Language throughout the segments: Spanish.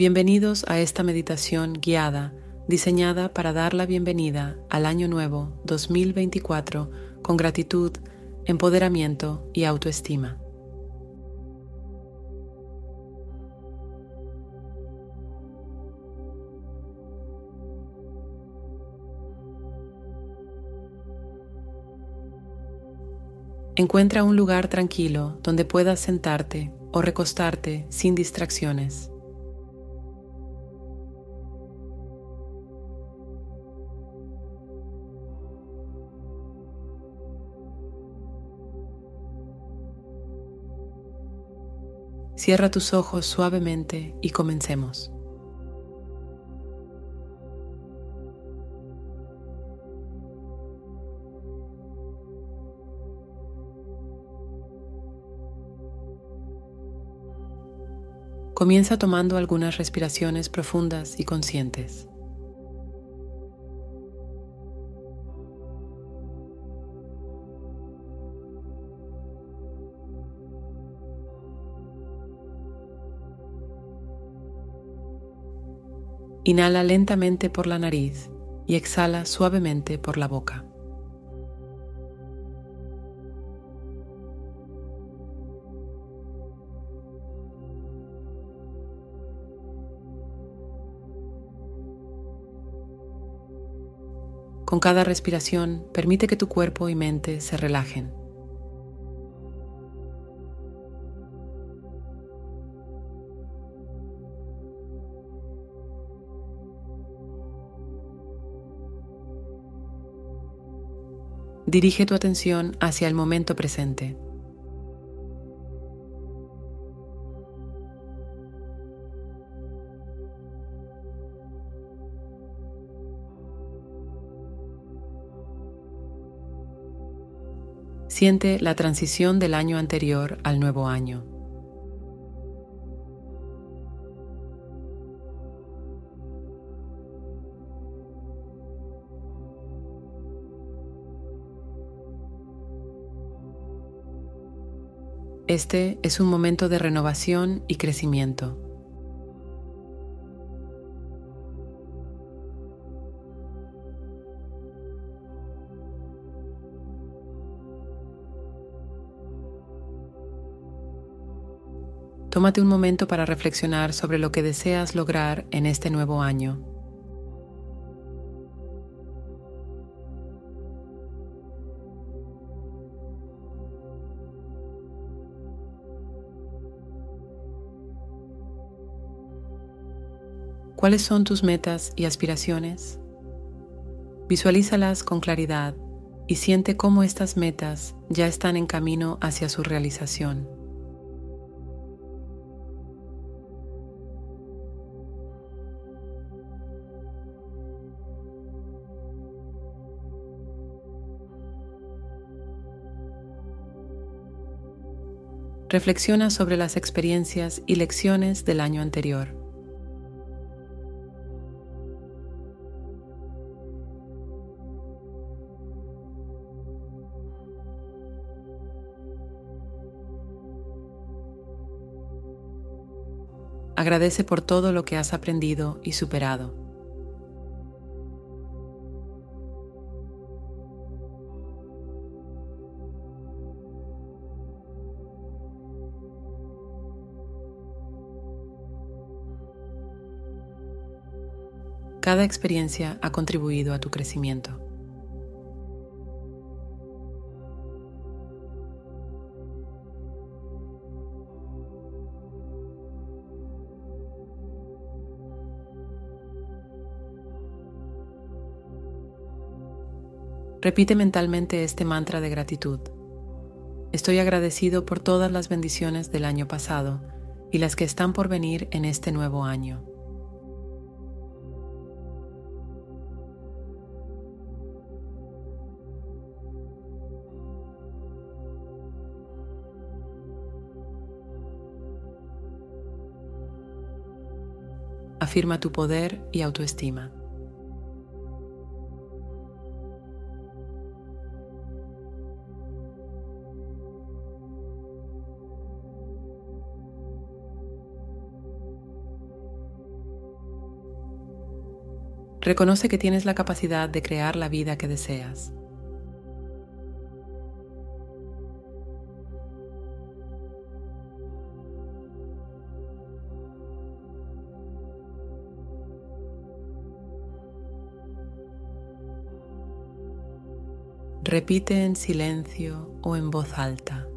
Bienvenidos a esta meditación guiada diseñada para dar la bienvenida al año nuevo 2024 con gratitud, empoderamiento y autoestima. Encuentra un lugar tranquilo donde puedas sentarte o recostarte sin distracciones. Cierra tus ojos suavemente y comencemos. Comienza tomando algunas respiraciones profundas y conscientes. Inhala lentamente por la nariz y exhala suavemente por la boca. Con cada respiración, permite que tu cuerpo y mente se relajen. Dirige tu atención hacia el momento presente. Siente la transición del año anterior al nuevo año. Este es un momento de renovación y crecimiento. Tómate un momento para reflexionar sobre lo que deseas lograr en este nuevo año. ¿Cuáles son tus metas y aspiraciones? Visualízalas con claridad y siente cómo estas metas ya están en camino hacia su realización. Reflexiona sobre las experiencias y lecciones del año anterior. Agradece por todo lo que has aprendido y superado. Cada experiencia ha contribuido a tu crecimiento. Repite mentalmente este mantra de gratitud. Estoy agradecido por todas las bendiciones del año pasado y las que están por venir en este nuevo año. Afirma tu poder y autoestima. Reconoce que tienes la capacidad de crear la vida que deseas. Repite en silencio o en voz alta.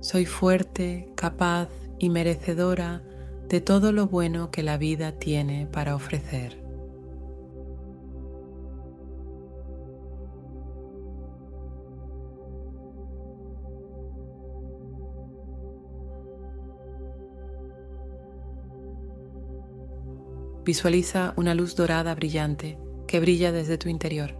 Soy fuerte, capaz y merecedora de todo lo bueno que la vida tiene para ofrecer. Visualiza una luz dorada brillante que brilla desde tu interior.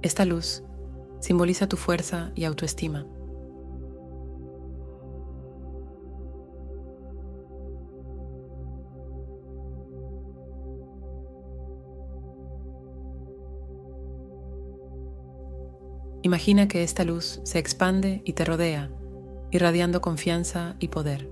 Esta luz simboliza tu fuerza y autoestima. Imagina que esta luz se expande y te rodea, irradiando confianza y poder.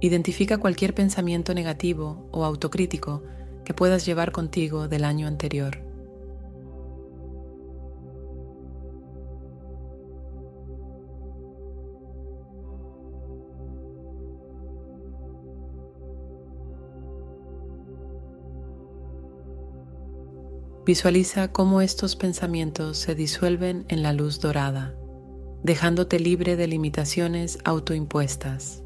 Identifica cualquier pensamiento negativo o autocrítico que puedas llevar contigo del año anterior. Visualiza cómo estos pensamientos se disuelven en la luz dorada, dejándote libre de limitaciones autoimpuestas.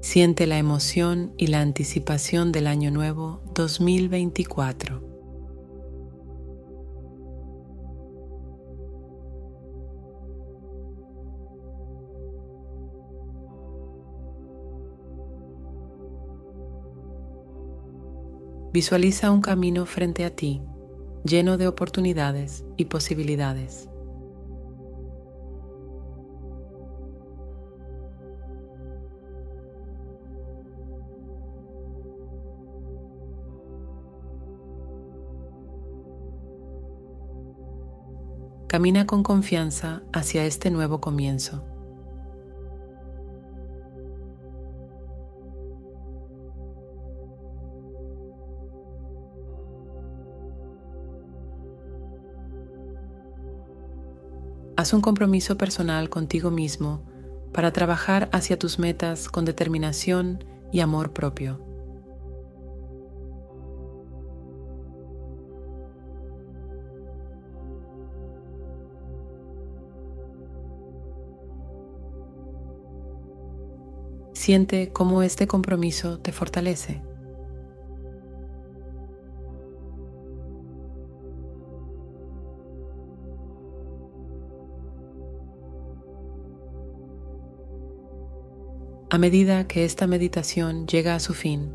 Siente la emoción y la anticipación del año nuevo 2024. Visualiza un camino frente a ti lleno de oportunidades y posibilidades. Camina con confianza hacia este nuevo comienzo. Haz un compromiso personal contigo mismo para trabajar hacia tus metas con determinación y amor propio. Siente cómo este compromiso te fortalece. A medida que esta meditación llega a su fin,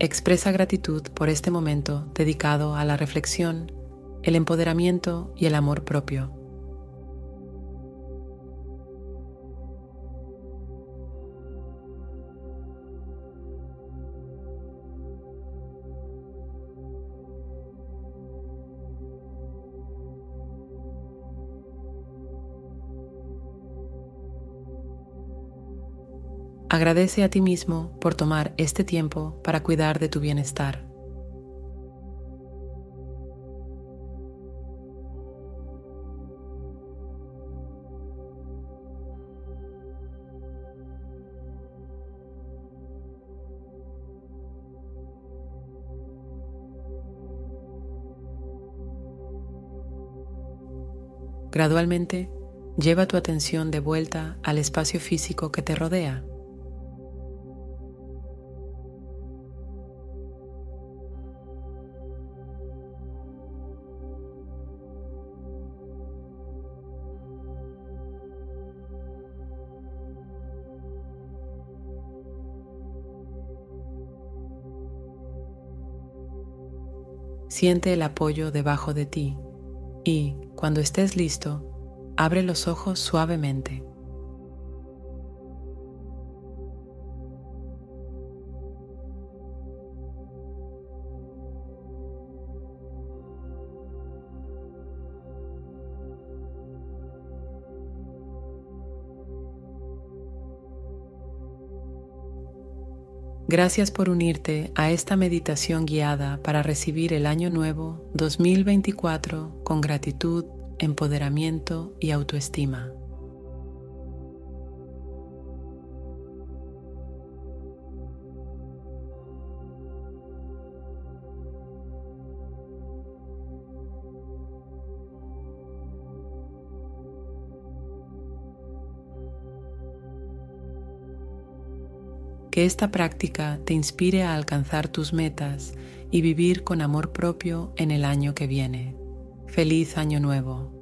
expresa gratitud por este momento dedicado a la reflexión, el empoderamiento y el amor propio. Agradece a ti mismo por tomar este tiempo para cuidar de tu bienestar. Gradualmente, lleva tu atención de vuelta al espacio físico que te rodea. Siente el apoyo debajo de ti y, cuando estés listo, abre los ojos suavemente. Gracias por unirte a esta meditación guiada para recibir el año nuevo 2024 con gratitud, empoderamiento y autoestima. Que esta práctica te inspire a alcanzar tus metas y vivir con amor propio en el año que viene. Feliz año nuevo.